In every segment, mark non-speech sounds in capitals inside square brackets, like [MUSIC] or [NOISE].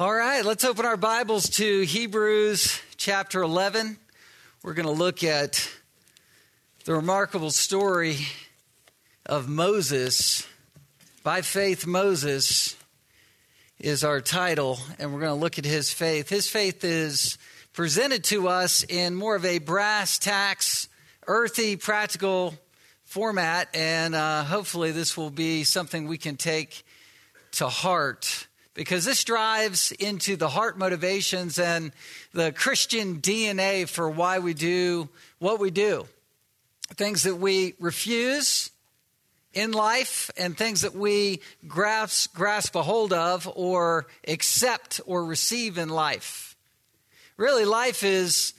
All right, let's open our Bibles to Hebrews chapter 11. We're going to look at the remarkable story of Moses. By faith, Moses is our title, and we're going to look at his faith. His faith is presented to us in more of a brass tacks, earthy, practical format, and uh, hopefully, this will be something we can take to heart because this drives into the heart motivations and the Christian DNA for why we do what we do. Things that we refuse in life and things that we grasp, grasp a hold of or accept or receive in life. Really, life is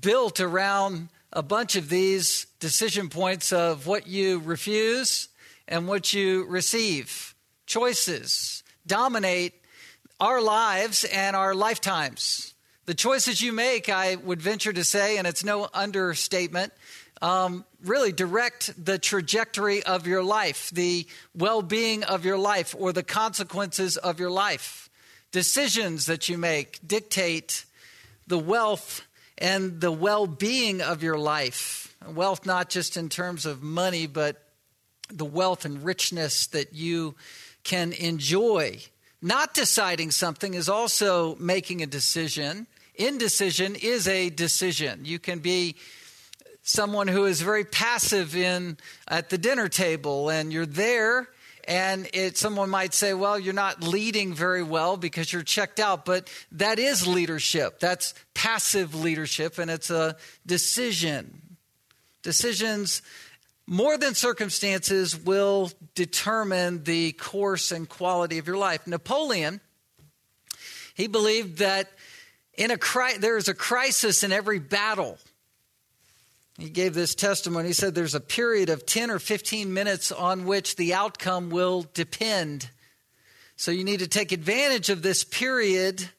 built around a bunch of these decision points of what you refuse and what you receive. Choices dominate our lives and our lifetimes. The choices you make, I would venture to say, and it's no understatement, um, really direct the trajectory of your life, the well being of your life, or the consequences of your life. Decisions that you make dictate the wealth and the well being of your life. Wealth, not just in terms of money, but the wealth and richness that you can enjoy not deciding something is also making a decision. Indecision is a decision. You can be someone who is very passive in at the dinner table and you're there and it, someone might say, well, you're not leading very well because you're checked out. But that is leadership. That's passive leadership, and it's a decision. Decisions more than circumstances will determine the course and quality of your life. Napoleon, he believed that in a cri- there is a crisis in every battle. He gave this testimony. He said there's a period of 10 or 15 minutes on which the outcome will depend. So you need to take advantage of this period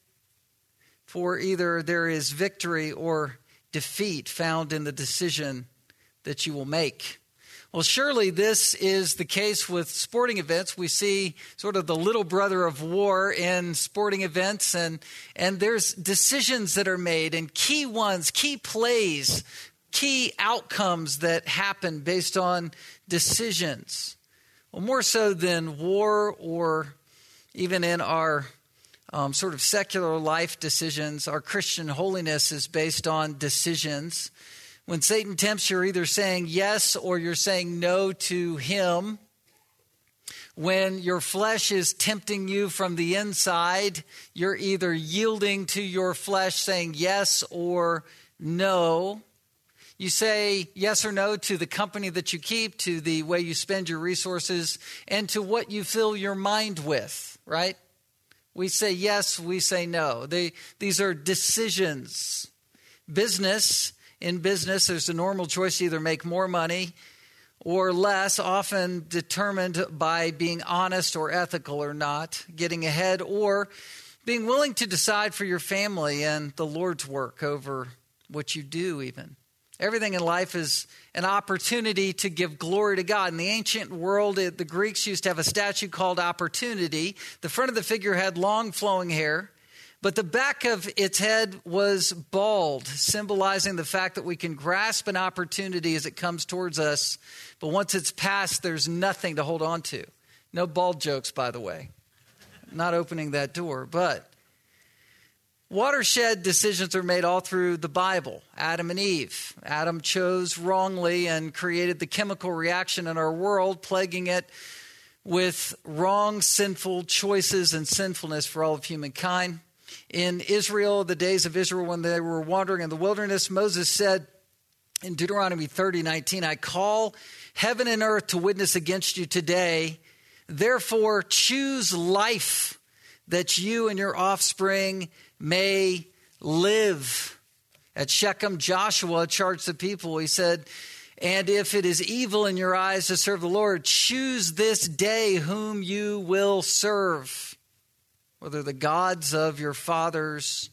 for either there is victory or defeat found in the decision that you will make. Well, surely this is the case with sporting events. We see sort of the little brother of war in sporting events, and, and there's decisions that are made, and key ones, key plays, key outcomes that happen based on decisions. Well, more so than war or even in our um, sort of secular life decisions, our Christian holiness is based on decisions. When Satan tempts, you're either saying yes or you're saying no to him. When your flesh is tempting you from the inside, you're either yielding to your flesh, saying yes or no. You say yes or no to the company that you keep, to the way you spend your resources, and to what you fill your mind with, right? We say yes, we say no. They, these are decisions. Business in business, there's a normal choice to either make more money or less, often determined by being honest or ethical or not, getting ahead, or being willing to decide for your family and the Lord's work over what you do, even. Everything in life is an opportunity to give glory to God. In the ancient world, the Greeks used to have a statue called Opportunity. The front of the figure had long flowing hair. But the back of its head was bald, symbolizing the fact that we can grasp an opportunity as it comes towards us, but once it's passed, there's nothing to hold on to. No bald jokes, by the way. Not opening that door, but watershed decisions are made all through the Bible. Adam and Eve. Adam chose wrongly and created the chemical reaction in our world, plaguing it with wrong, sinful choices and sinfulness for all of humankind in Israel, the days of Israel when they were wandering in the wilderness, Moses said in Deuteronomy 30 19, I call heaven and earth to witness against you today. Therefore, choose life that you and your offspring may live. At Shechem, Joshua charged the people. He said, And if it is evil in your eyes to serve the Lord, choose this day whom you will serve whether the gods of your fathers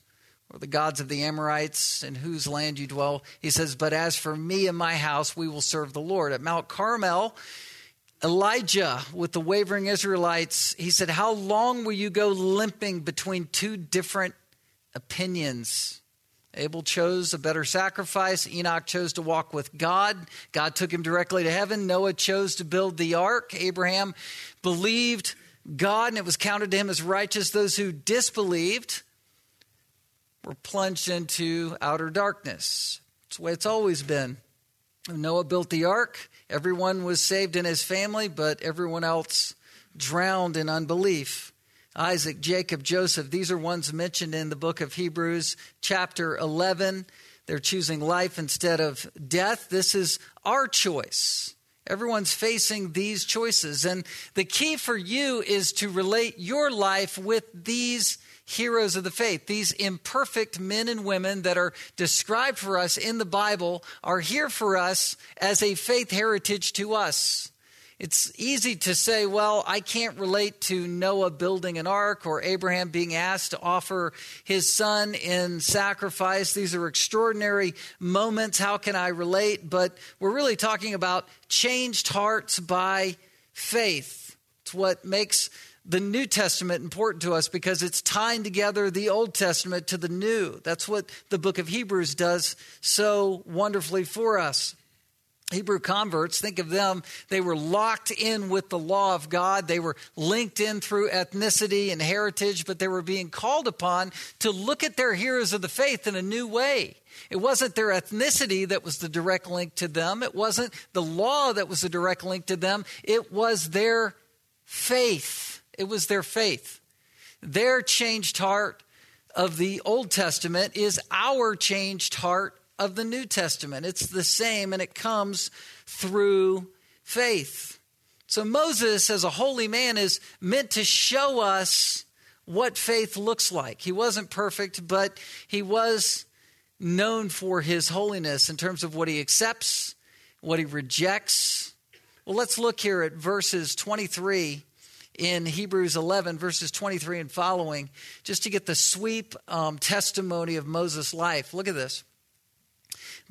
or the gods of the Amorites in whose land you dwell. He says, But as for me and my house, we will serve the Lord. At Mount Carmel, Elijah with the wavering Israelites, he said, How long will you go limping between two different opinions? Abel chose a better sacrifice. Enoch chose to walk with God. God took him directly to heaven. Noah chose to build the ark. Abraham believed God and it was counted to him as righteous. Those who disbelieved were plunged into outer darkness. It's the way it's always been. Noah built the ark. Everyone was saved in his family, but everyone else drowned in unbelief. Isaac, Jacob, Joseph, these are ones mentioned in the book of Hebrews, chapter 11. They're choosing life instead of death. This is our choice. Everyone's facing these choices. And the key for you is to relate your life with these heroes of the faith. These imperfect men and women that are described for us in the Bible are here for us as a faith heritage to us. It's easy to say, well, I can't relate to Noah building an ark or Abraham being asked to offer his son in sacrifice. These are extraordinary moments. How can I relate? But we're really talking about changed hearts by faith. It's what makes the New Testament important to us because it's tying together the Old Testament to the New. That's what the book of Hebrews does so wonderfully for us. Hebrew converts, think of them, they were locked in with the law of God. They were linked in through ethnicity and heritage, but they were being called upon to look at their heroes of the faith in a new way. It wasn't their ethnicity that was the direct link to them, it wasn't the law that was the direct link to them, it was their faith. It was their faith. Their changed heart of the Old Testament is our changed heart of the New Testament. It's the same, and it comes through faith. So, Moses, as a holy man, is meant to show us what faith looks like. He wasn't perfect, but he was known for his holiness in terms of what he accepts, what he rejects. Well, let's look here at verses 23 in Hebrews 11, verses 23 and following, just to get the sweep um, testimony of Moses' life. Look at this.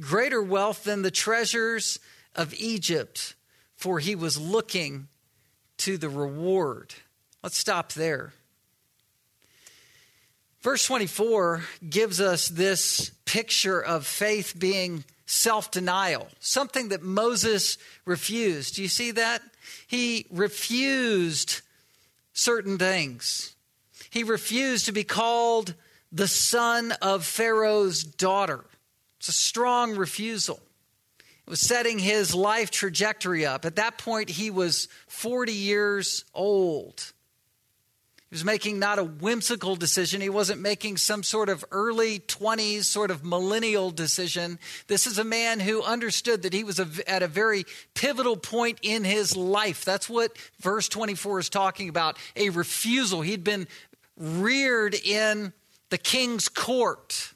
greater wealth than the treasures of Egypt, for he was looking to the reward. Let's stop there. Verse 24 gives us this picture of faith being self denial, something that Moses refused. Do you see that? He refused certain things. He refused to be called the son of Pharaoh's daughter. It's a strong refusal. It was setting his life trajectory up. At that point, he was 40 years old. He was making not a whimsical decision. He wasn't making some sort of early 20s, sort of millennial decision. This is a man who understood that he was at a very pivotal point in his life. That's what verse 24 is talking about a refusal. He'd been reared in the king's court.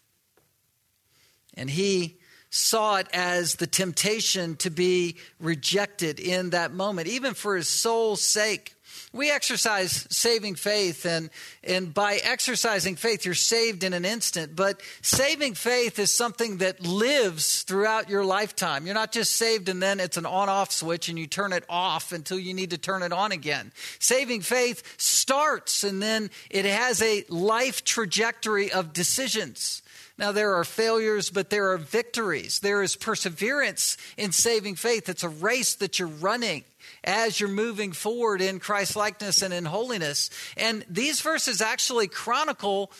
And he saw it as the temptation to be rejected in that moment, even for his soul's sake. We exercise saving faith, and, and by exercising faith, you're saved in an instant. But saving faith is something that lives throughout your lifetime. You're not just saved and then it's an on off switch and you turn it off until you need to turn it on again. Saving faith starts and then it has a life trajectory of decisions. Now, there are failures, but there are victories. There is perseverance in saving faith. It's a race that you're running as you're moving forward in Christ likeness and in holiness. And these verses actually chronicle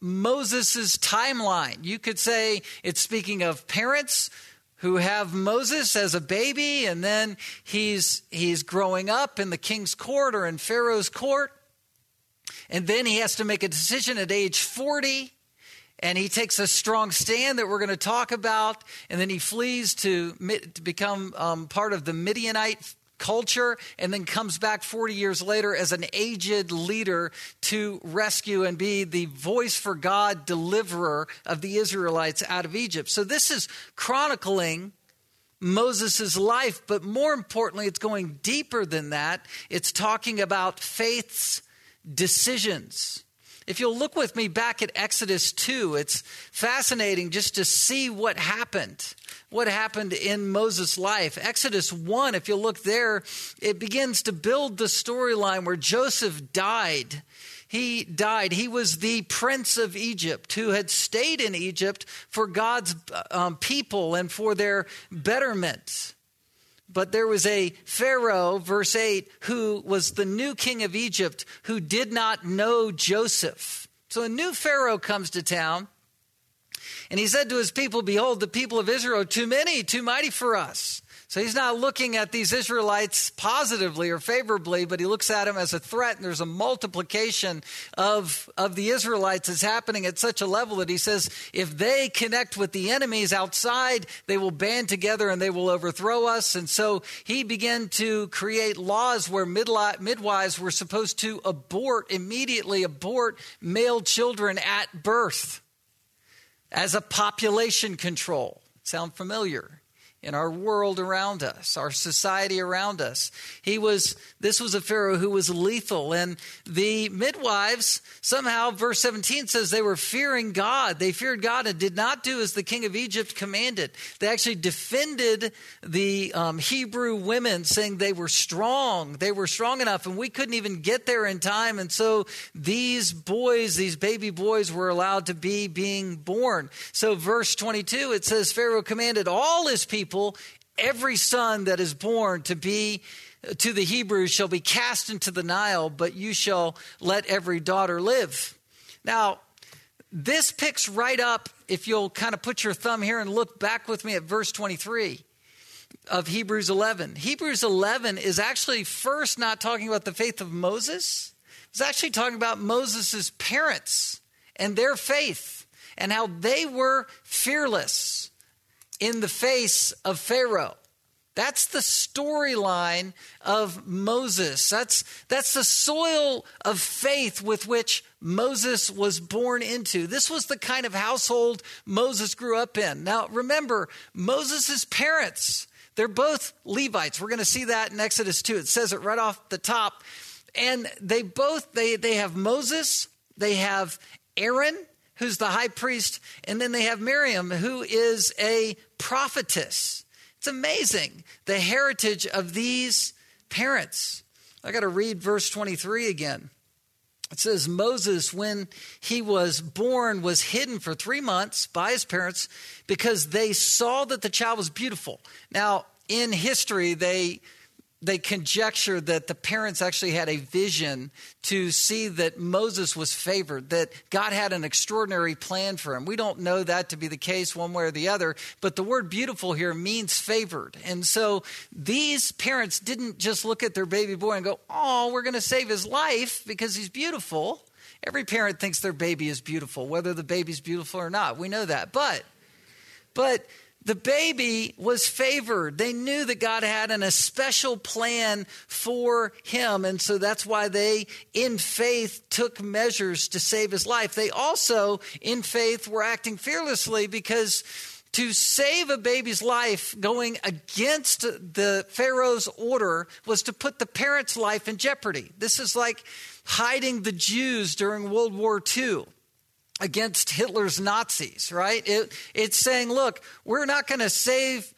Moses' timeline. You could say it's speaking of parents who have Moses as a baby, and then he's, he's growing up in the king's court or in Pharaoh's court. And then he has to make a decision at age 40 and he takes a strong stand that we're going to talk about, and then he flees to, to become um, part of the Midianite culture and then comes back 40 years later as an aged leader to rescue and be the voice for God deliverer of the Israelites out of Egypt. So this is chronicling Moses' life, but more importantly, it's going deeper than that. It's talking about faith's decisions. If you'll look with me back at Exodus 2, it's fascinating just to see what happened. What happened in Moses' life. Exodus 1, if you look there, it begins to build the storyline where Joseph died. He died. He was the prince of Egypt who had stayed in Egypt for God's um, people and for their betterment. But there was a Pharaoh, verse 8, who was the new king of Egypt who did not know Joseph. So a new Pharaoh comes to town, and he said to his people, Behold, the people of Israel too many, too mighty for us. So he's not looking at these Israelites positively or favorably, but he looks at them as a threat. And there's a multiplication of, of the Israelites that's happening at such a level that he says if they connect with the enemies outside, they will band together and they will overthrow us. And so he began to create laws where midwives were supposed to abort, immediately abort male children at birth as a population control. Sound familiar? In our world around us, our society around us. He was, this was a Pharaoh who was lethal. And the midwives, somehow, verse 17 says they were fearing God. They feared God and did not do as the king of Egypt commanded. They actually defended the um, Hebrew women, saying they were strong. They were strong enough, and we couldn't even get there in time. And so these boys, these baby boys, were allowed to be being born. So, verse 22, it says Pharaoh commanded all his people people, every son that is born to be uh, to the Hebrews shall be cast into the Nile, but you shall let every daughter live. Now, this picks right up, if you'll kind of put your thumb here and look back with me at verse 23 of Hebrews 11. Hebrews 11 is actually first not talking about the faith of Moses, it's actually talking about Moses' parents and their faith and how they were fearless in the face of Pharaoh. That's the storyline of Moses. That's, that's the soil of faith with which Moses was born into. This was the kind of household Moses grew up in. Now, remember, Moses' parents, they're both Levites. We're going to see that in Exodus 2. It says it right off the top. And they both, they, they have Moses, they have Aaron, who's the high priest, and then they have Miriam, who is a prophetess. It's amazing the heritage of these parents. I got to read verse 23 again. It says, Moses, when he was born, was hidden for three months by his parents because they saw that the child was beautiful. Now, in history, they they conjecture that the parents actually had a vision to see that Moses was favored, that God had an extraordinary plan for him. We don't know that to be the case one way or the other, but the word beautiful here means favored. And so these parents didn't just look at their baby boy and go, Oh, we're going to save his life because he's beautiful. Every parent thinks their baby is beautiful, whether the baby's beautiful or not. We know that. But, but, the baby was favored. They knew that God had an, a special plan for him. And so that's why they, in faith, took measures to save his life. They also, in faith, were acting fearlessly because to save a baby's life going against the Pharaoh's order was to put the parent's life in jeopardy. This is like hiding the Jews during World War II against Hitler's Nazis, right? It, it's saying, look, we're not going to save,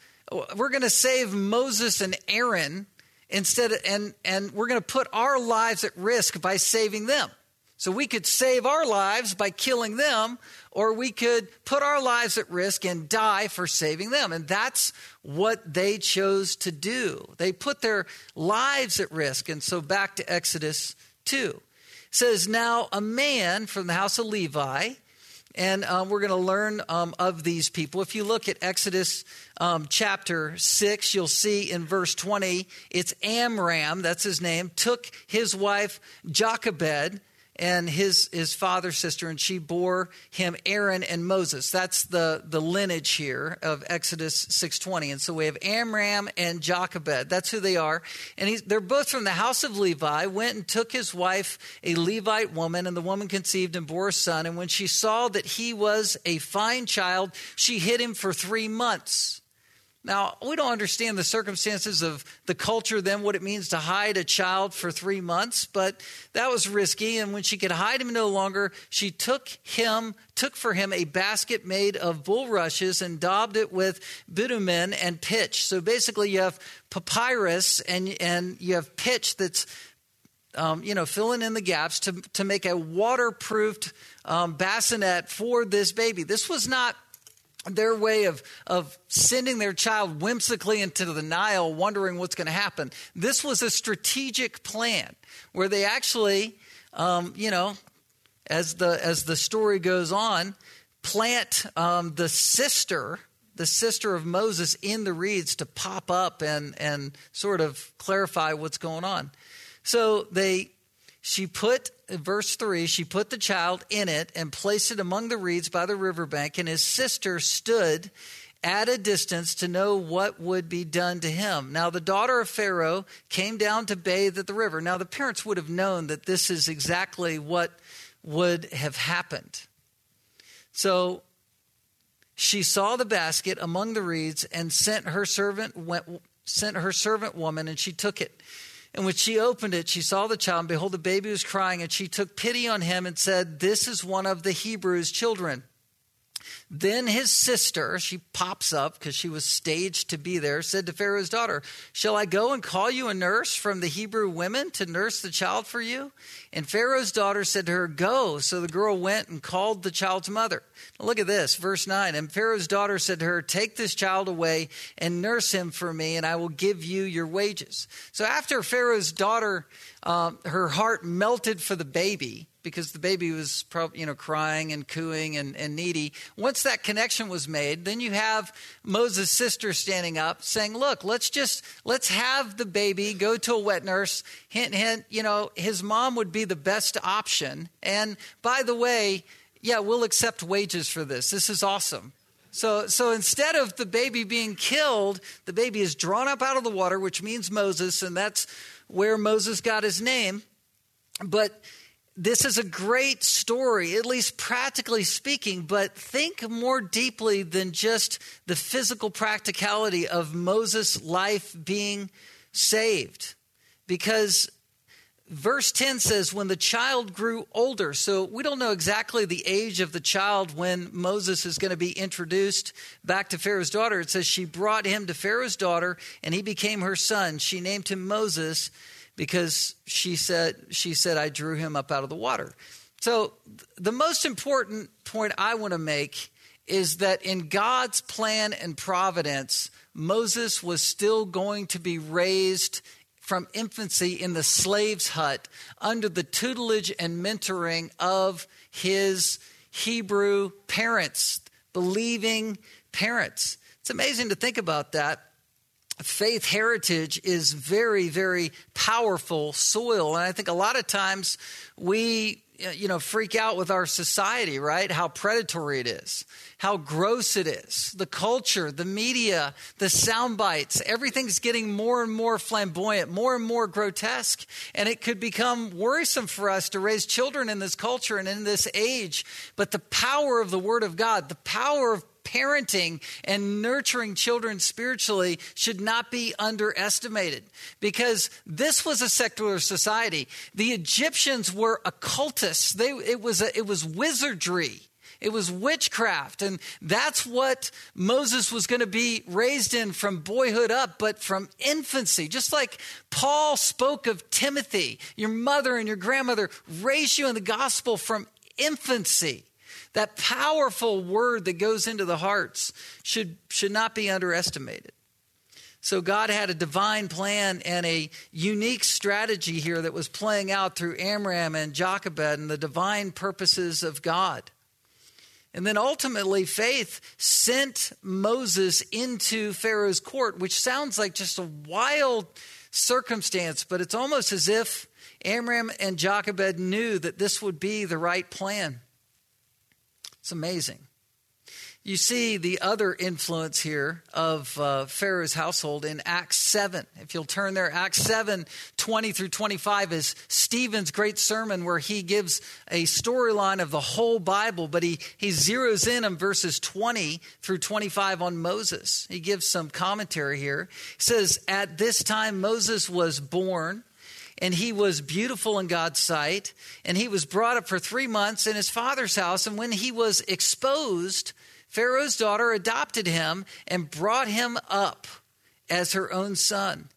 we're going to save Moses and Aaron instead, of, and and we're going to put our lives at risk by saving them. So we could save our lives by killing them, or we could put our lives at risk and die for saving them. And that's what they chose to do. They put their lives at risk. And so back to Exodus 2 says, Now a man from the house of Levi, and um, we're going to learn um, of these people. If you look at Exodus um, chapter 6, you'll see in verse 20, it's Amram, that's his name, took his wife Jochebed and his his father's sister, and she bore him Aaron and Moses. That's the the lineage here of Exodus six twenty. And so we have Amram and Jochebed. That's who they are, and they're both from the house of Levi. Went and took his wife, a Levite woman, and the woman conceived and bore a son. And when she saw that he was a fine child, she hid him for three months. Now, we don't understand the circumstances of the culture then, what it means to hide a child for three months, but that was risky. And when she could hide him no longer, she took him, took for him a basket made of bulrushes and daubed it with bitumen and pitch. So basically, you have papyrus and, and you have pitch that's um, you know, filling in the gaps to, to make a waterproofed um, bassinet for this baby. This was not their way of, of sending their child whimsically into the Nile, wondering what's going to happen. This was a strategic plan where they actually, um, you know, as the as the story goes on, plant um, the sister, the sister of Moses, in the reeds to pop up and and sort of clarify what's going on. So they she put verse 3 she put the child in it and placed it among the reeds by the riverbank and his sister stood at a distance to know what would be done to him. Now the daughter of pharaoh came down to bathe at the river. Now the parents would have known that this is exactly what would have happened. So she saw the basket among the reeds and sent her servant went, sent her servant woman and she took it and when she opened it, she saw the child, and behold, the baby was crying, and she took pity on him and said, This is one of the Hebrews' children. Then his sister, she pops up because she was staged to be there, said to Pharaoh's daughter, Shall I go and call you a nurse from the Hebrew women to nurse the child for you? And Pharaoh's daughter said to her, Go. So the girl went and called the child's mother. Now look at this, verse 9. And Pharaoh's daughter said to her, Take this child away and nurse him for me, and I will give you your wages. So after Pharaoh's daughter, um, her heart melted for the baby, because the baby was probably you know crying and cooing and, and needy. Once that connection was made then you have moses sister standing up saying look let's just let's have the baby go to a wet nurse. Hint hint you know his mom would be the best option. And by the way yeah we'll accept wages for this. This is awesome. So, so instead of the baby being killed, the baby is drawn up out of the water, which means Moses, and that's where Moses got his name. But this is a great story, at least practically speaking, but think more deeply than just the physical practicality of Moses' life being saved. Because verse 10 says, when the child grew older, so we don't know exactly the age of the child when Moses is going to be introduced back to Pharaoh's daughter. It says, she brought him to Pharaoh's daughter, and he became her son. She named him Moses because she said she said I drew him up out of the water. So the most important point I want to make is that in God's plan and providence, Moses was still going to be raised from infancy in the slave's hut under the tutelage and mentoring of his Hebrew parents, believing parents. It's amazing to think about that faith heritage is very, very powerful soil. And I think a lot of times we, you know, freak out with our society, right? How predatory it is, how gross it is. The culture, the media, the sound bites, everything's getting more and more flamboyant, more and more grotesque. And it could become worrisome for us to raise children in this culture and in this age. But the power of the Word of God, the power of parenting and nurturing children spiritually should not be underestimated because this was a secular society. The Egyptians were occultists. They, it, was a, it was wizardry. It was witchcraft. And that's what Moses was going to be raised in from boyhood up, but from infancy. Just like Paul spoke of Timothy, your mother and your grandmother raised you in the gospel from infancy. That powerful word that goes into the hearts should, should not be underestimated. So, God had a divine plan and a unique strategy here that was playing out through Amram and Jochebed and the divine purposes of God. And then ultimately, faith sent Moses into Pharaoh's court, which sounds like just a wild circumstance, but it's almost as if Amram and Jochebed knew that this would be the right plan. It's amazing. You see the other influence here of uh, Pharaoh's household in Acts 7. If you'll turn there, Acts 7 20 through 25 is Stephen's great sermon where he gives a storyline of the whole Bible, but he, he zeroes in on verses 20 through 25 on Moses. He gives some commentary here. He says, At this time, Moses was born and he was beautiful in God's sight, and he was brought up for three months in his father's house. And when he was exposed, Pharaoh's daughter adopted him and brought him up as her own son.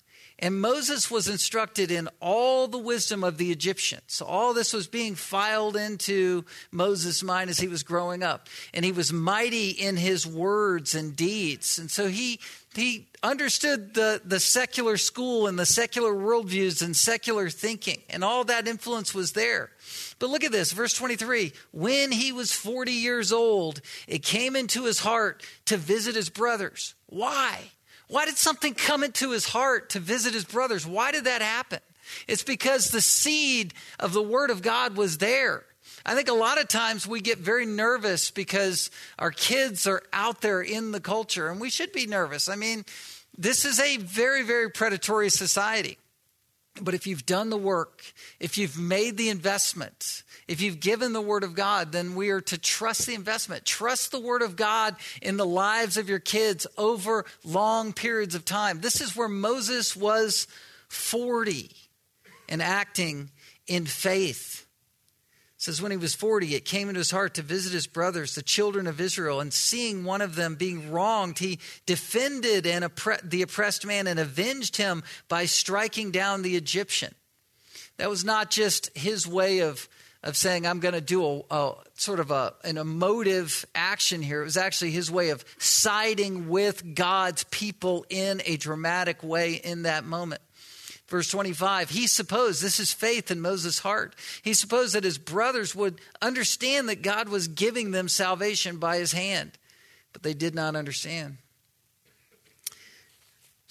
And Moses was instructed in all the wisdom of the Egyptians. So all this was being filed into Moses' mind as he was growing up. And he was mighty in his words and deeds. And so he he understood the, the secular school and the secular worldviews and secular thinking, and all that influence was there. But look at this, verse 23. When he was 40 years old, it came into his heart to visit his brothers. Why? Why did something come into his heart to visit his brothers? Why did that happen? It's because the seed of the word of God was there. I think a lot of times we get very nervous because our kids are out there in the culture, and we should be nervous. I mean, this is a very, very predatory society. But if you've done the work, if you've made the investment, if you've given the Word of God, then we are to trust the investment. Trust the Word of God in the lives of your kids over long periods of time. This is where Moses was 40 and acting in faith says when he was 40 it came into his heart to visit his brothers the children of israel and seeing one of them being wronged he defended and oppre- the oppressed man and avenged him by striking down the egyptian that was not just his way of of saying i'm going to do a, a, sort of a, an emotive action here it was actually his way of siding with god's people in a dramatic way in that moment Verse 25, he supposed, this is faith in Moses' heart. He supposed that his brothers would understand that God was giving them salvation by his hand, but they did not understand.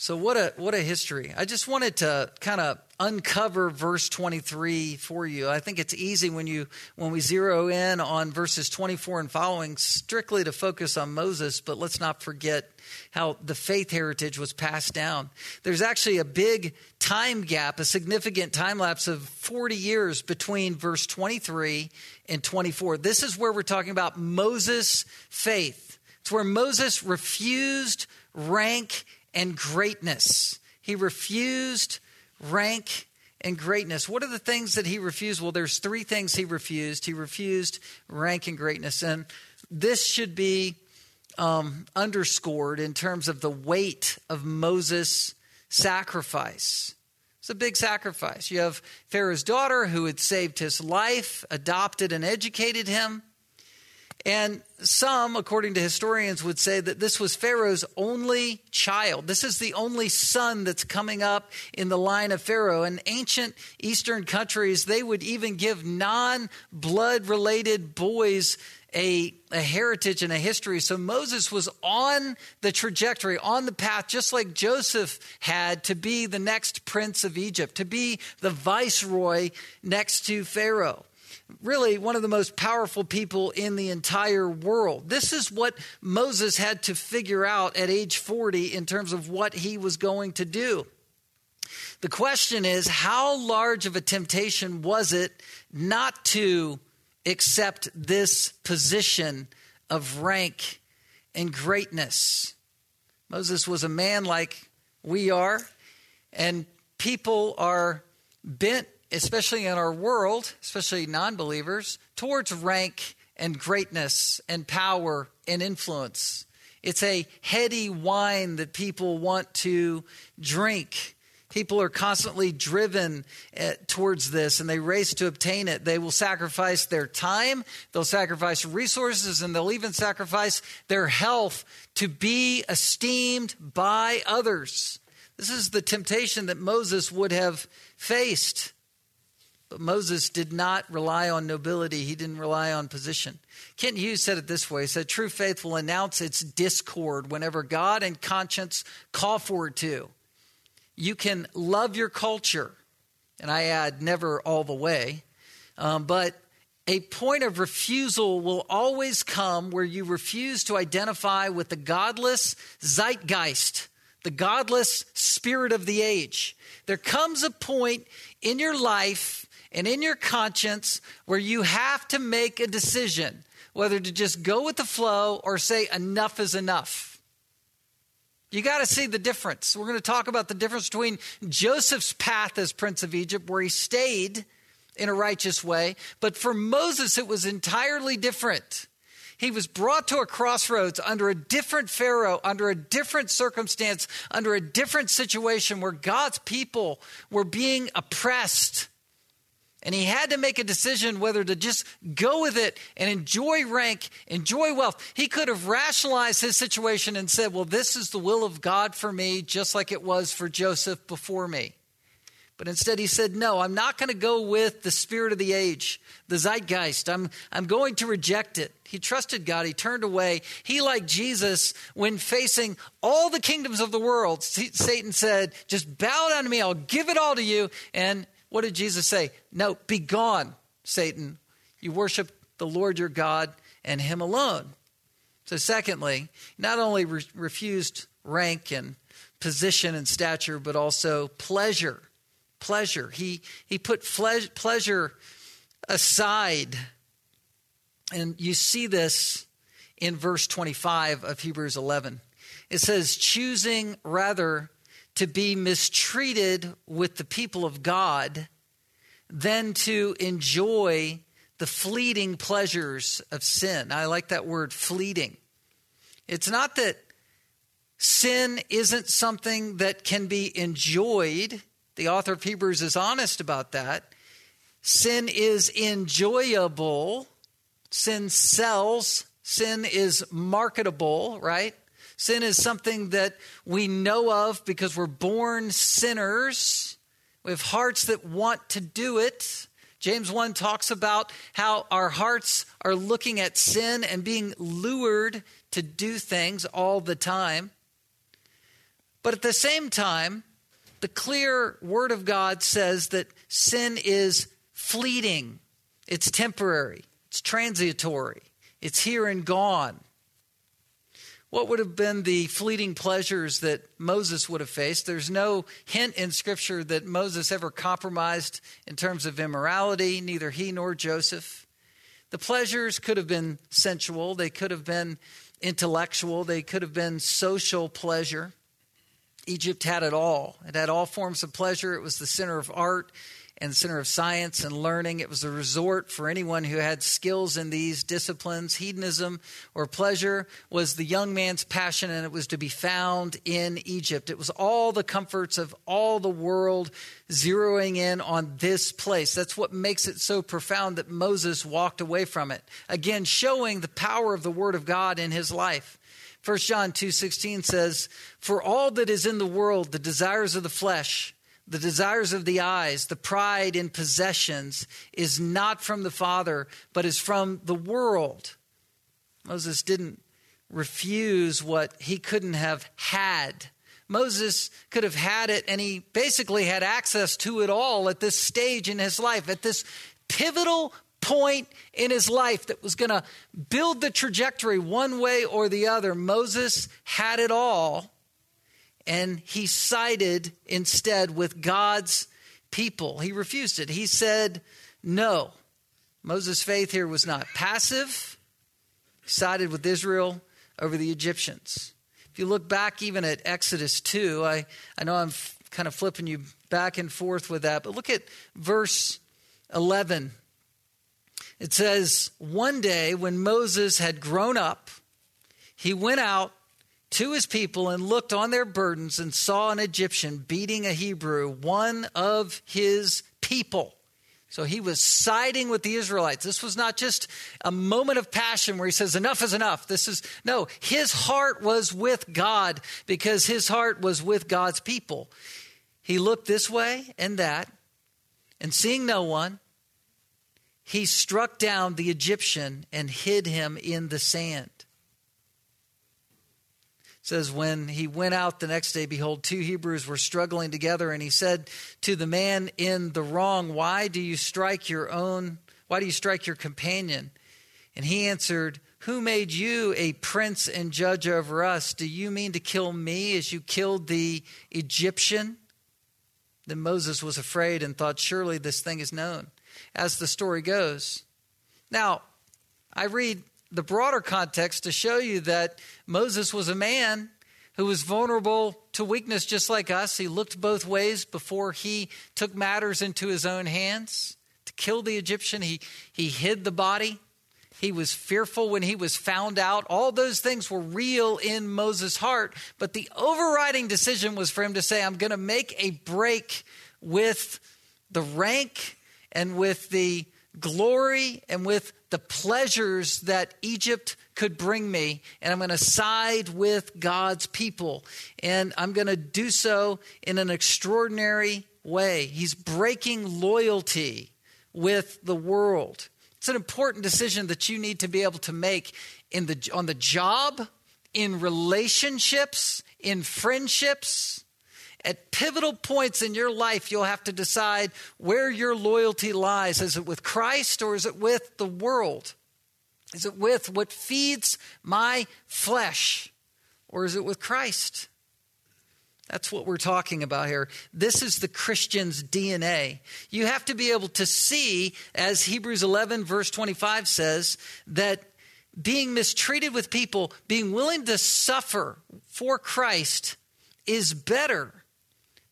So what a what a history. I just wanted to kind of uncover verse 23 for you. I think it's easy when you when we zero in on verses 24 and following strictly to focus on Moses, but let's not forget how the faith heritage was passed down. There's actually a big time gap, a significant time lapse of 40 years between verse 23 and 24. This is where we're talking about Moses' faith. It's where Moses refused rank and greatness. He refused rank and greatness. What are the things that he refused? Well, there's three things he refused. He refused rank and greatness. And this should be um, underscored in terms of the weight of Moses' sacrifice. It's a big sacrifice. You have Pharaoh's daughter who had saved his life, adopted and educated him. And some, according to historians, would say that this was Pharaoh's only child. This is the only son that's coming up in the line of Pharaoh. In ancient Eastern countries, they would even give non blood related boys a, a heritage and a history. So Moses was on the trajectory, on the path, just like Joseph had to be the next prince of Egypt, to be the viceroy next to Pharaoh really one of the most powerful people in the entire world. This is what Moses had to figure out at age 40 in terms of what he was going to do. The question is how large of a temptation was it not to accept this position of rank and greatness? Moses was a man like we are, and people are bent especially in our world, especially non believers, towards rank and greatness and power and influence. It's a heady wine that people want to drink. People are constantly driven eh, towards this and they race to obtain it. They will sacrifice their time, they'll sacrifice resources, and they'll even sacrifice their health to be esteemed by others. This is the temptation that Moses would have faced. But Moses did not rely on nobility, he didn't rely on position. Kent Hughes said it this way He said, True faith will announce its discord whenever God and conscience call for it to. You can love your culture and I add never all the way, um, but a point of refusal will always come where you refuse to identify with the godless zeitgeist, the godless spirit of the age. There comes a point in your life and in your conscience where you have to make a decision whether to just go with the flow or say enough is enough. You got to see the difference. We're going to talk about the difference between Joseph's path as Prince of Egypt, where he stayed in a righteous way. But for Moses, it was entirely different. He was brought to a crossroads under a different Pharaoh, under a different circumstance, under a different situation where God's people were being oppressed. And he had to make a decision whether to just go with it and enjoy rank, enjoy wealth. He could have rationalized his situation and said, Well, this is the will of God for me, just like it was for Joseph before me. But instead, he said, No, I'm not going to go with the spirit of the age, the zeitgeist. I'm, I'm going to reject it. He trusted God. He turned away. He, like Jesus, when facing all the kingdoms of the world, Satan said, Just bow down to me. I'll give it all to you. And what did Jesus say? No, be gone, Satan. You worship the Lord your God and him alone. So, secondly, not only re- refused rank and position and stature, but also pleasure pleasure. He, he put pleasure aside. And you see this in verse 25 of Hebrews 11. It says, choosing rather to be mistreated with the people of God than to enjoy the fleeting pleasures of sin. I like that word, fleeting. It's not that sin isn't something that can be enjoyed the author of Hebrews is honest about that. Sin is enjoyable, sin sells, sin is marketable, right? Sin is something that we know of because we're born sinners. We have hearts that want to do it. James 1 talks about how our hearts are looking at sin and being lured to do things all the time. But at the same time, the clear Word of God says that sin is fleeting, it's temporary, it's transitory, it's here and gone. What would have been the fleeting pleasures that Moses would have faced? There's no hint in Scripture that Moses ever compromised in terms of immorality, neither he nor Joseph. The pleasures could have been sensual, they could have been intellectual, they could have been social pleasure. Egypt had it all. It had all forms of pleasure. It was the center of art and center of science and learning. It was a resort for anyone who had skills in these disciplines. Hedonism or pleasure was the young man's passion, and it was to be found in Egypt. It was all the comforts of all the world zeroing in on this place. That's what makes it so profound that Moses walked away from it. Again, showing the power of the Word of God in his life. 1 John 2:16 says, "For all that is in the world, the desires of the flesh, the desires of the eyes, the pride in possessions is not from the Father, but is from the world." Moses didn't refuse what he couldn't have had. Moses could have had it, and he basically had access to it all at this stage in his life, at this pivotal point in his life that was going to build the trajectory one way or the other. Moses had it all, and he sided instead with God's people. He refused it. He said, No. Moses' faith here was not passive, he sided with Israel over the Egyptians. If you look back even at Exodus 2, I, I know I'm f- kind of flipping you back and forth with that, but look at verse 11 it says, One day when Moses had grown up, he went out to his people and looked on their burdens and saw an Egyptian beating a Hebrew, one of his people. So he was siding with the Israelites. This was not just a moment of passion where he says, Enough is enough. This is, no, his heart was with God because his heart was with God's people. He looked this way and that, and seeing no one, he struck down the Egyptian and hid him in the sand. Says when he went out the next day behold two hebrews were struggling together and he said to the man in the wrong why do you strike your own why do you strike your companion? And he answered who made you a prince and judge over us? Do you mean to kill me as you killed the egyptian? Then moses was afraid and thought surely this thing is known. As the story goes now i read the broader context to show you that Moses was a man who was vulnerable to weakness just like us. He looked both ways before he took matters into his own hands. To kill the Egyptian, he, he hid the body. He was fearful when he was found out. All those things were real in Moses' heart, but the overriding decision was for him to say, I'm going to make a break with the rank and with the glory and with the pleasures that Egypt could bring me, and I'm going to side with God's people. And I'm going to do so in an extraordinary way. He's breaking loyalty with the world. It's an important decision that you need to be able to make in the, on the job, in relationships, in friendships. At pivotal points in your life, you'll have to decide where your loyalty lies. Is it with Christ or is it with the world? Is it with what feeds my flesh or is it with Christ? That's what we're talking about here. This is the Christian's DNA. You have to be able to see, as Hebrews 11, verse 25 says, that being mistreated with people, being willing to suffer for Christ, is better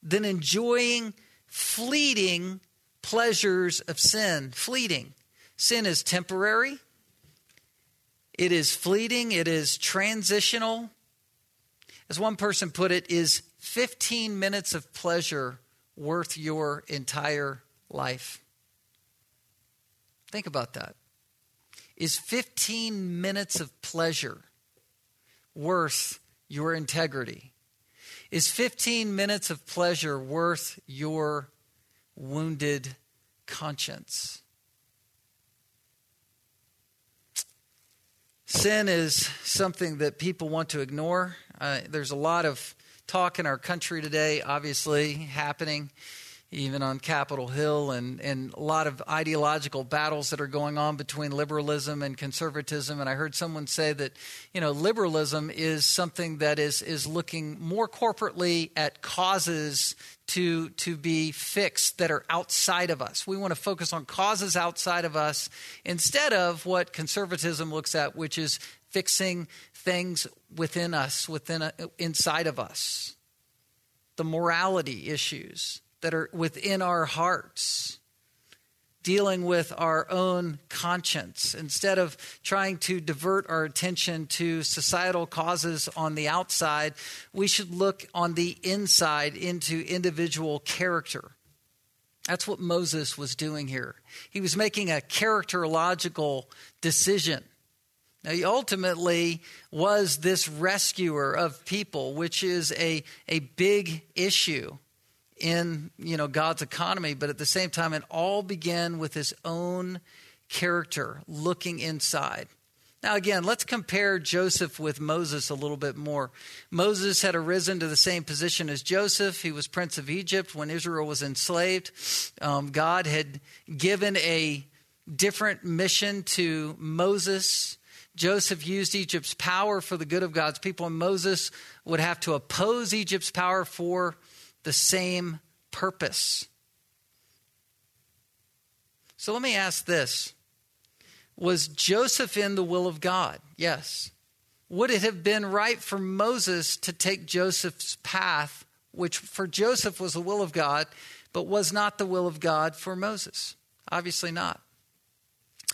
than enjoying fleeting pleasures of sin. Fleeting. Sin is temporary, it is fleeting, it is transitional. As one person put it, is 15 minutes of pleasure worth your entire life? Think about that. Is 15 minutes of pleasure worth your integrity? Is 15 minutes of pleasure worth your wounded conscience? Sin is something that people want to ignore. Uh, there's a lot of talk in our country today, obviously, happening even on Capitol Hill, and, and a lot of ideological battles that are going on between liberalism and conservatism. And I heard someone say that, you know, liberalism is something that is, is looking more corporately at causes to, to be fixed that are outside of us. We want to focus on causes outside of us instead of what conservatism looks at, which is fixing things within us, within a, inside of us. The morality issues that are within our hearts, dealing with our own conscience. Instead of trying to divert our attention to societal causes on the outside, we should look on the inside into individual character. That's what Moses was doing here. He was making a characterological decision. Now, he ultimately was this rescuer of people, which is a, a big issue in you know God's economy, but at the same time, it all began with his own character looking inside. Now, again, let's compare Joseph with Moses a little bit more. Moses had arisen to the same position as Joseph. He was prince of Egypt when Israel was enslaved. Um, God had given a different mission to Moses. Joseph used Egypt's power for the good of God's people, and Moses would have to oppose Egypt's power for the same purpose. So let me ask this Was Joseph in the will of God? Yes. Would it have been right for Moses to take Joseph's path, which for Joseph was the will of God, but was not the will of God for Moses? Obviously not.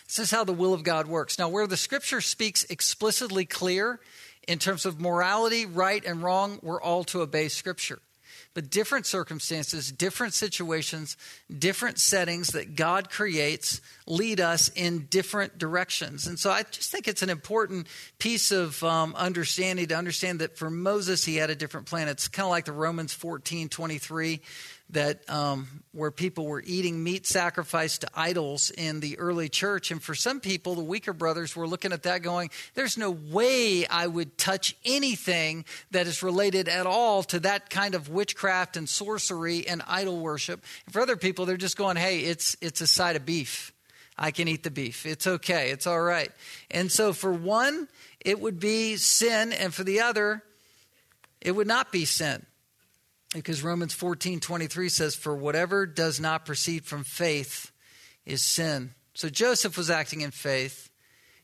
This is how the will of God works. Now, where the scripture speaks explicitly clear in terms of morality, right and wrong, we're all to obey scripture but different circumstances, different situations, different settings that God creates lead us in different directions. And so I just think it's an important piece of um, understanding to understand that for Moses, he had a different plan. It's kind of like the Romans 14 23 that um, where people were eating meat sacrificed to idols in the early church. And for some people, the weaker brothers were looking at that going, there's no way I would touch anything that is related at all to that kind of witchcraft and sorcery and idol worship. And for other people, they're just going, hey, it's, it's a side of beef. I can eat the beef. It's okay. It's all right. And so for one, it would be sin, and for the other, it would not be sin. Because Romans 14 23 says, For whatever does not proceed from faith is sin. So Joseph was acting in faith,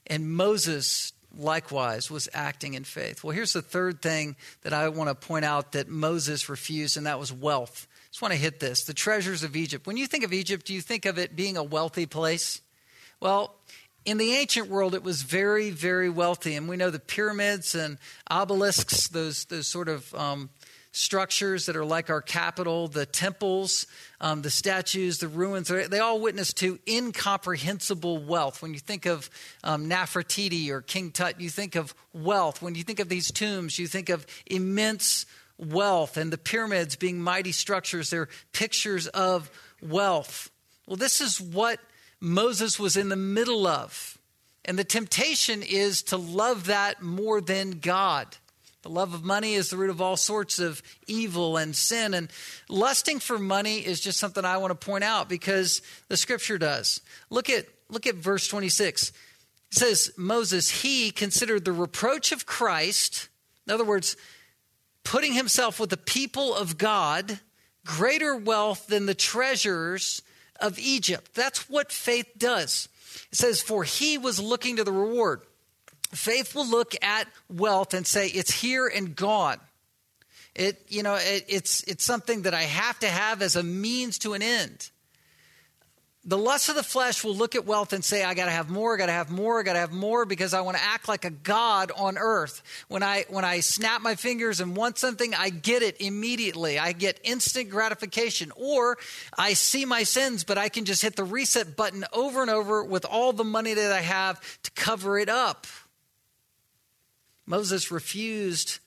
and Moses likewise was acting in faith. Well, here's the third thing that I want to point out that Moses refused, and that was wealth. I Just want to hit this the treasures of Egypt. When you think of Egypt, do you think of it being a wealthy place? Well, in the ancient world, it was very, very wealthy. And we know the pyramids and obelisks, those, those sort of um, structures that are like our capital, the temples, um, the statues, the ruins, they all witness to incomprehensible wealth. When you think of um, Nefertiti or King Tut, you think of wealth. When you think of these tombs, you think of immense wealth. And the pyramids being mighty structures, they're pictures of wealth. Well, this is what Moses was in the middle of. And the temptation is to love that more than God. The love of money is the root of all sorts of evil and sin. And lusting for money is just something I want to point out because the scripture does. Look at, look at verse 26. It says, Moses, he considered the reproach of Christ, in other words, putting himself with the people of God, greater wealth than the treasures of Egypt. That's what faith does. It says, For he was looking to the reward. Faith will look at wealth and say, it's here and gone. It, you know, it, it's, it's something that I have to have as a means to an end. The lust of the flesh will look at wealth and say, I got to have more, I got to have more, I got to have more because I want to act like a God on earth. When I, when I snap my fingers and want something, I get it immediately. I get instant gratification. Or I see my sins, but I can just hit the reset button over and over with all the money that I have to cover it up. Moses refused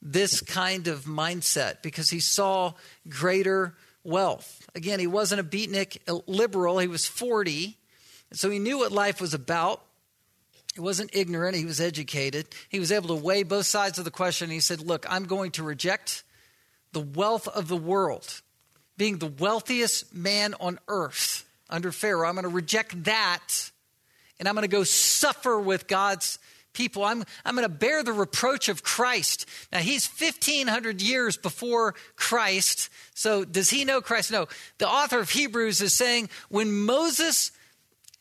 this kind of mindset because he saw greater wealth. Again, he wasn't a beatnik liberal, he was 40, so he knew what life was about. He wasn't ignorant, he was educated. He was able to weigh both sides of the question. He said, Look, I'm going to reject the wealth of the world, being the wealthiest man on earth under Pharaoh. I'm going to reject that, and I'm going to go suffer with God's people. I'm, I'm going to bear the reproach of Christ. Now, he's 1,500 years before Christ. So, does he know Christ? No. The author of Hebrews is saying when Moses,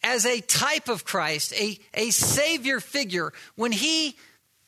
as a type of Christ, a, a savior figure, when he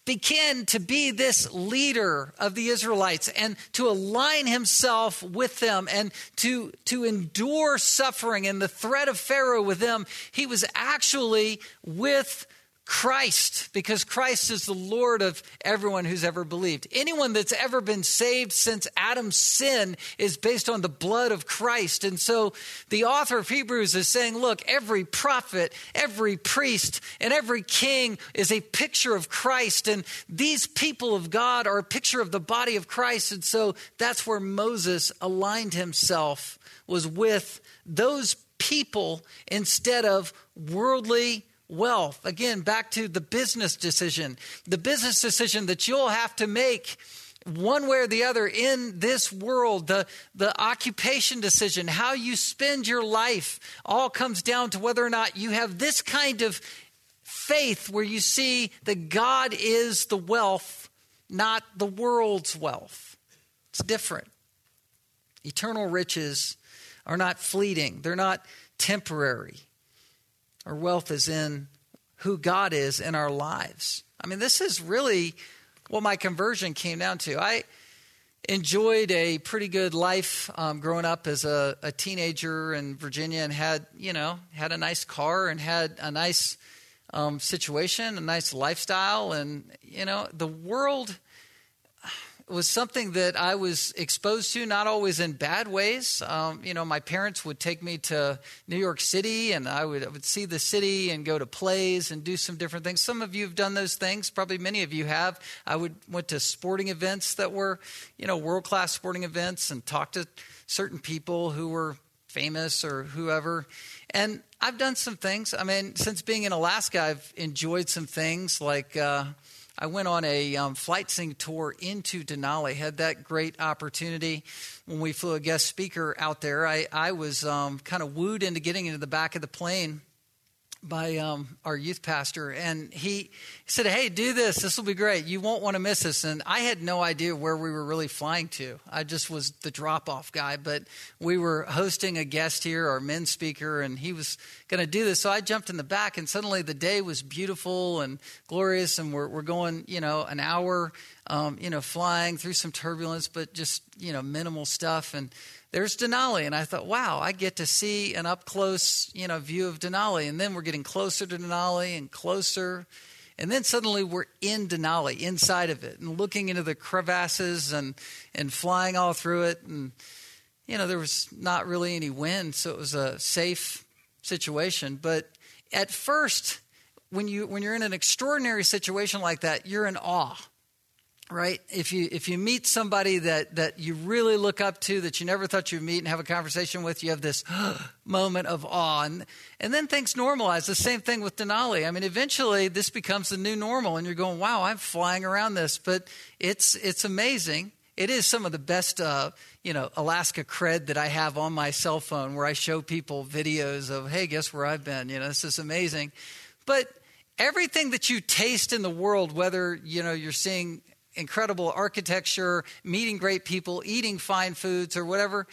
began to be this leader of the Israelites and to align himself with them and to, to endure suffering and the threat of Pharaoh with them, he was actually with Christ, because Christ is the Lord of everyone who's ever believed. Anyone that's ever been saved since Adam's sin is based on the blood of Christ. And so the author of Hebrews is saying, look, every prophet, every priest, and every king is a picture of Christ. And these people of God are a picture of the body of Christ. And so that's where Moses aligned himself, was with those people instead of worldly wealth. Again, back to the business decision. The business decision that you'll have to make one way or the other in this world, the, the occupation decision, how you spend your life, all comes down to whether or not you have this kind of faith where you see that God is the wealth, not the world's wealth. It's different. Eternal riches are not fleeting, they're not temporary. Our wealth is in who God is in our lives. I mean, this is really what my conversion came down to. I enjoyed a pretty good life um, growing up as a, a, teenager in Virginia and had, you know, had a nice car and had a nice um, situation, a nice lifestyle. And, you know, the world was something that I was exposed to, not always in bad ways. Um, you know, my parents would take me to New York City, and I would, I would see the city and go to plays and do some different things. Some of you have done those things. Probably many of you have. I would went to sporting events that were, you know, world class sporting events, and talked to certain people who were famous or whoever. And I've done some things. I mean, since being in Alaska, I've enjoyed some things like. Uh, I went on a um, flightseeing tour into Denali. Had that great opportunity when we flew a guest speaker out there. I, I was um, kind of wooed into getting into the back of the plane by um, our youth pastor, and he said, "Hey, do this. This will be great. You won't want to miss this." And I had no idea where we were really flying to. I just was the drop-off guy, but we were hosting a guest here, our men's speaker, and he was going to do this. So I jumped in the back, and suddenly the day was beautiful and glorious, and we're, we're going, you know, an hour, um, you know, flying through some turbulence, but just you know, minimal stuff, and there's Denali. And I thought, wow, I get to see an up close, you know, view of Denali. And then we're getting closer to Denali and closer. And then suddenly we're in Denali, inside of it, and looking into the crevasses and, and flying all through it. And, you know, there was not really any wind, so it was a safe situation. But at first, when, you, when you're in an extraordinary situation like that, you're in awe right? If you if you meet somebody that that you really look up to that you never thought you'd meet and have a conversation with you have this [GASPS] moment of awe. And and then things normalize. The same thing with denali. I mean eventually this becomes the new normal and you're going wow i'm flying around this. But it's it's amazing. It is some of the best uh, you know alaska cred that i have on my cell phone where i show people videos of hey guess where i've been? You know this is amazing. But everything that you taste in the world whether you know you're seeing incredible architecture, meeting great people, eating fine foods, or whatever,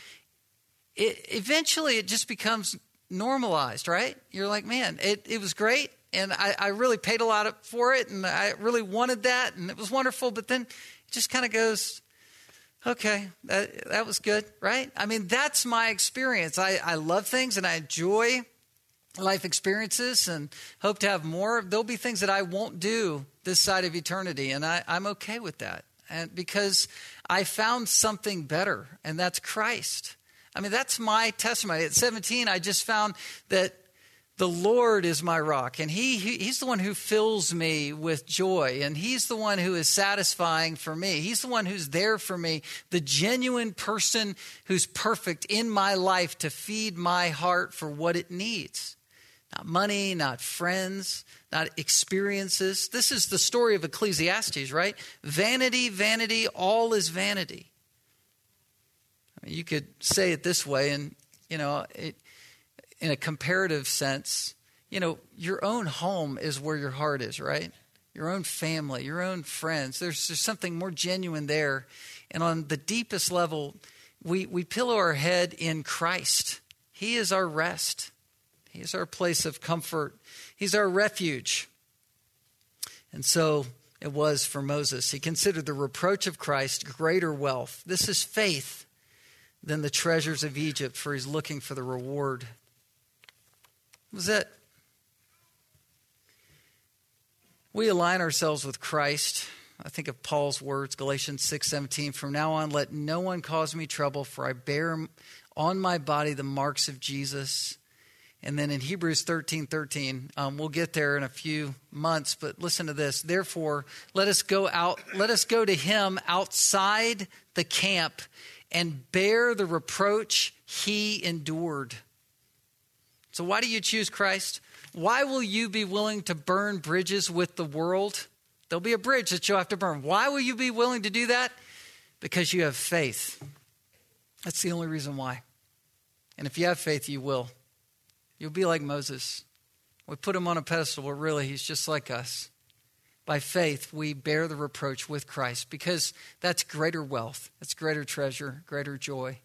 it, eventually it just becomes normalized, right? You're like, man, it, it was great, and I, I really paid a lot for it, and I really wanted that, and it was wonderful, but then it just kind of goes, okay, that, that was good, right? I mean, that's my experience. I, I love things and I enjoy life experiences and hope to have more. There'll be things that I won't do this side of eternity, and I, I'm okay with that. And because I found something better, and that's Christ. I mean, that's my testimony. At 17, I just found that the Lord is my rock, and he, he, He's the one who fills me with joy, and He's the one who is satisfying for me. He's the one who's there for me, the genuine person who's perfect in my life to feed my heart for what it needs. Not money, not friends, not experiences. This is the story of Ecclesiastes, right? Vanity, vanity, all is vanity. I mean, you could say it this way, and, you know, it, in a comparative sense, you know, your own home is where your heart is, right? Your own family, your own friends. There's, there's something more genuine there. And on the deepest level, we, we pillow our head in Christ. He is our rest. He's our place of comfort, He's our refuge. And so it was for Moses. He considered the reproach of Christ greater wealth. This is faith than the treasures of Egypt, for he's looking for the reward. Was it. We align ourselves with Christ. I think of Paul's words, Galatians 6:17, from now on let no one cause me trouble for I bear on my body the marks of Jesus. And then in Hebrews 13 13, um, we'll get there in a few months, but listen to this. Therefore, let us go out, let us go to him outside the camp and bear the reproach he endured. So, why do you choose Christ? Why will you be willing to burn bridges with the world? There'll be a bridge that you'll have to burn. Why will you be willing to do that? Because you have faith. That's the only reason why. And if you have faith, you will. You'll be like Moses. We put him on a pedestal, but really, he's just like us. By faith, we bear the reproach with Christ because that's greater wealth, that's greater treasure, greater joy.